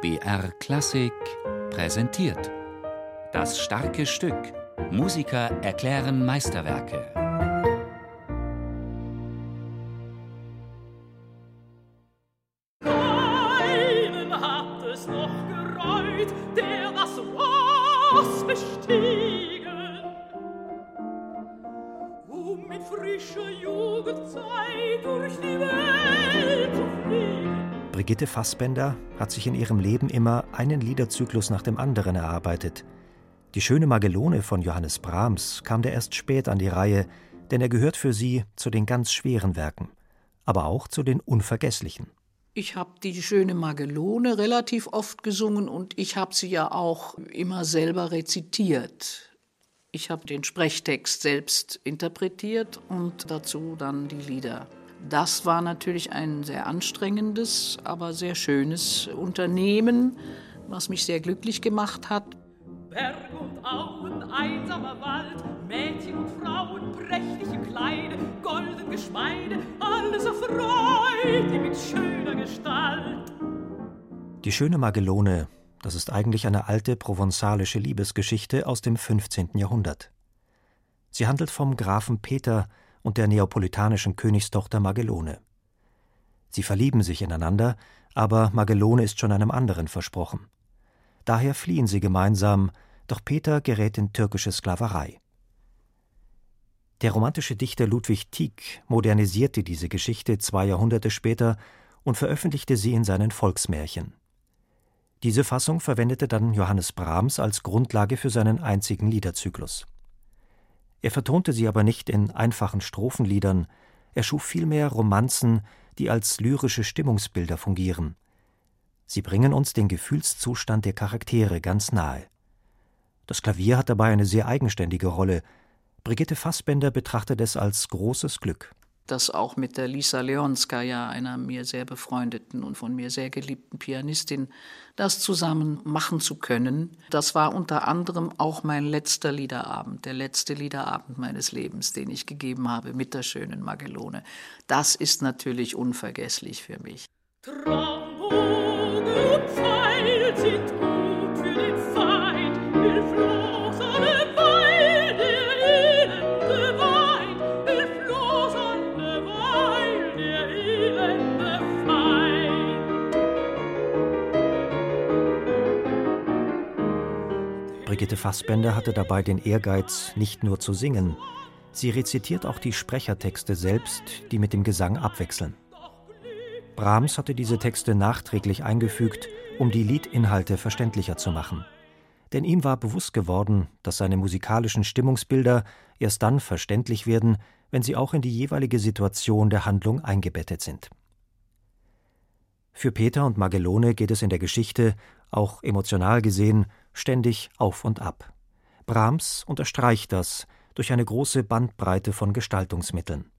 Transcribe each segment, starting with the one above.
BR Klassik präsentiert. Das starke Stück. Musiker erklären Meisterwerke. Keinen hat es noch gereut, der das Ross bestiegen, um mit frischer Jugendzeit durch die Welt zu fliegen. Brigitte Fassbender hat sich in ihrem Leben immer einen Liederzyklus nach dem anderen erarbeitet. Die schöne Magelone von Johannes Brahms kam der erst spät an die Reihe, denn er gehört für sie zu den ganz schweren Werken, aber auch zu den unvergesslichen. Ich habe die schöne Magelone relativ oft gesungen und ich habe sie ja auch immer selber rezitiert. Ich habe den Sprechtext selbst interpretiert und dazu dann die Lieder. Das war natürlich ein sehr anstrengendes, aber sehr schönes Unternehmen, was mich sehr glücklich gemacht hat. Berg und Auen, einsamer Wald, Mädchen und Frauen, prächtige Kleider, golden Geschmeide, alles erfreut mit schöner Gestalt. Die schöne Magelone, das ist eigentlich eine alte provenzalische Liebesgeschichte aus dem 15. Jahrhundert. Sie handelt vom Grafen Peter und der neapolitanischen Königstochter Magelone. Sie verlieben sich ineinander, aber Magelone ist schon einem anderen versprochen. Daher fliehen sie gemeinsam, doch Peter gerät in türkische Sklaverei. Der romantische Dichter Ludwig Tieck modernisierte diese Geschichte zwei Jahrhunderte später und veröffentlichte sie in seinen Volksmärchen. Diese Fassung verwendete dann Johannes Brahms als Grundlage für seinen einzigen Liederzyklus. Er vertonte sie aber nicht in einfachen Strophenliedern, er schuf vielmehr Romanzen, die als lyrische Stimmungsbilder fungieren. Sie bringen uns den Gefühlszustand der Charaktere ganz nahe. Das Klavier hat dabei eine sehr eigenständige Rolle. Brigitte Fassbender betrachtet es als großes Glück. Das auch mit der Lisa Leonskaja, einer mir sehr befreundeten und von mir sehr geliebten Pianistin, das zusammen machen zu können. Das war unter anderem auch mein letzter Liederabend, der letzte Liederabend meines Lebens, den ich gegeben habe mit der schönen Magelone. Das ist natürlich unvergesslich für mich. Traumbogen Brigitte Fassbender hatte dabei den Ehrgeiz, nicht nur zu singen. Sie rezitiert auch die Sprechertexte selbst, die mit dem Gesang abwechseln. Brahms hatte diese Texte nachträglich eingefügt, um die Liedinhalte verständlicher zu machen. Denn ihm war bewusst geworden, dass seine musikalischen Stimmungsbilder erst dann verständlich werden, wenn sie auch in die jeweilige Situation der Handlung eingebettet sind. Für Peter und Magelone geht es in der Geschichte, auch emotional gesehen, ständig auf und ab. Brahms unterstreicht das durch eine große Bandbreite von Gestaltungsmitteln.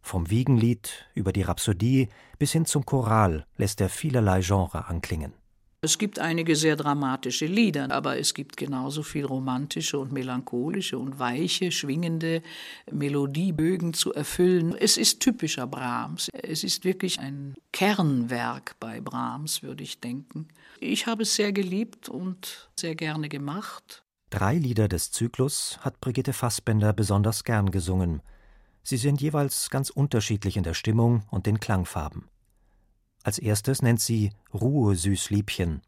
Vom Wiegenlied über die Rhapsodie bis hin zum Choral lässt er vielerlei Genre anklingen. Es gibt einige sehr dramatische Lieder, aber es gibt genauso viel romantische und melancholische und weiche, schwingende Melodiebögen zu erfüllen. Es ist typischer Brahms. Es ist wirklich ein Kernwerk bei Brahms, würde ich denken. Ich habe es sehr geliebt und sehr gerne gemacht. Drei Lieder des Zyklus hat Brigitte Fassbender besonders gern gesungen. Sie sind jeweils ganz unterschiedlich in der Stimmung und den Klangfarben. Als erstes nennt sie Ruhe, süß Liebchen.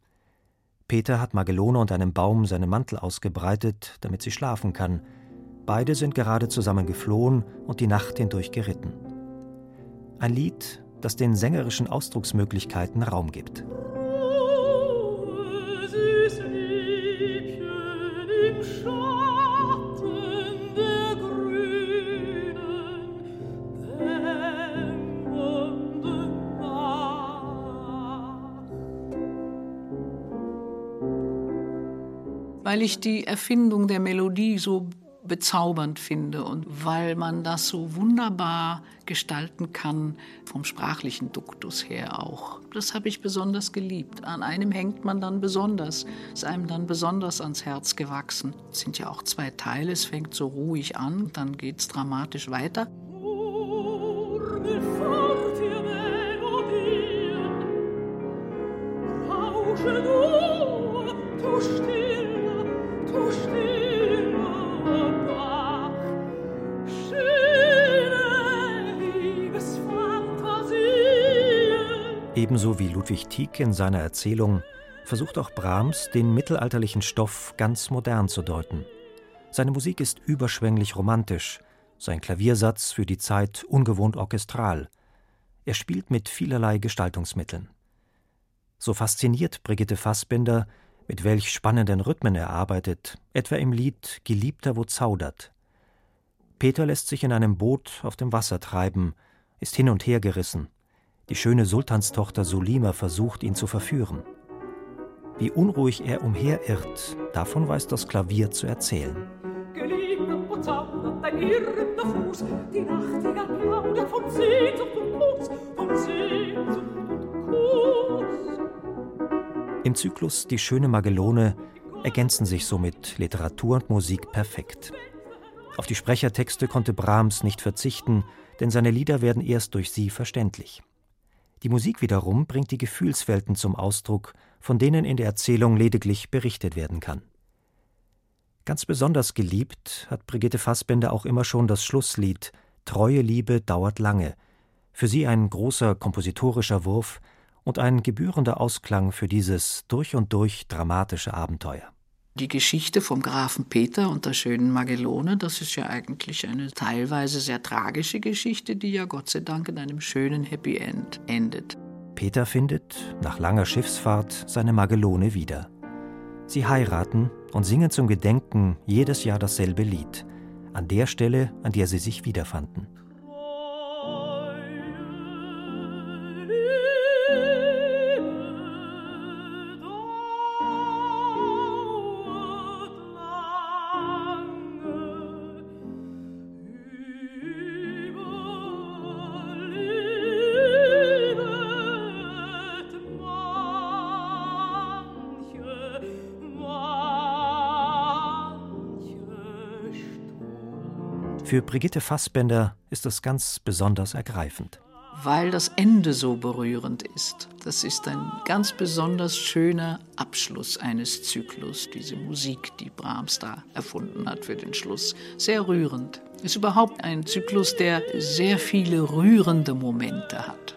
Peter hat Magelone unter einem Baum seinen Mantel ausgebreitet, damit sie schlafen kann. Beide sind gerade zusammen geflohen und die Nacht hindurch geritten. Ein Lied, das den sängerischen Ausdrucksmöglichkeiten Raum gibt. Weil ich die Erfindung der Melodie so bezaubernd finde und weil man das so wunderbar gestalten kann, vom sprachlichen Duktus her auch. Das habe ich besonders geliebt. An einem hängt man dann besonders, ist einem dann besonders ans Herz gewachsen. Es sind ja auch zwei Teile, es fängt so ruhig an, dann geht es dramatisch weiter. Murmel fort ihr Melodien, Ebenso wie Ludwig Tieck in seiner Erzählung versucht auch Brahms, den mittelalterlichen Stoff ganz modern zu deuten. Seine Musik ist überschwänglich romantisch, sein Klaviersatz für die Zeit ungewohnt orchestral. Er spielt mit vielerlei Gestaltungsmitteln. So fasziniert Brigitte Fassbinder, mit welch spannenden Rhythmen er arbeitet, etwa im Lied Geliebter, wo zaudert. Peter lässt sich in einem Boot auf dem Wasser treiben, ist hin und her gerissen. Die schöne Sultanstochter Sulima versucht, ihn zu verführen. Wie unruhig er umherirrt, davon weiß das Klavier zu erzählen. Geliebter, wo zaudert dein irrender Fuß, die Nachtigall plaudert von Sehnsucht und Kuss, von Sehnsucht Im Zyklus Die schöne Magellone ergänzen sich somit Literatur und Musik perfekt. Auf die Sprechertexte konnte Brahms nicht verzichten, denn seine Lieder werden erst durch sie verständlich. Die Musik wiederum bringt die Gefühlswelten zum Ausdruck, von denen in der Erzählung lediglich berichtet werden kann. Ganz besonders geliebt hat Brigitte Fassbender auch immer schon das Schlusslied Treue Liebe dauert lange, für sie ein großer kompositorischer Wurf und ein gebührender Ausklang für dieses durch und durch dramatische Abenteuer. Die Geschichte vom Grafen Peter und der schönen Magellone, das ist ja eigentlich eine teilweise sehr tragische Geschichte, die ja Gott sei Dank in einem schönen Happy End endet. Peter findet, nach langer Schiffsfahrt, seine Magellone wieder. Sie heiraten und singen zum Gedenken jedes Jahr dasselbe Lied, an der Stelle, an der sie sich wiederfanden. Für Brigitte Fassbender ist das ganz besonders ergreifend. Weil das Ende so berührend ist. Das ist ein ganz besonders schöner Abschluss eines Zyklus, diese Musik, die Brahms da erfunden hat für den Schluss. Sehr rührend. Ist überhaupt ein Zyklus, der sehr viele rührende Momente hat.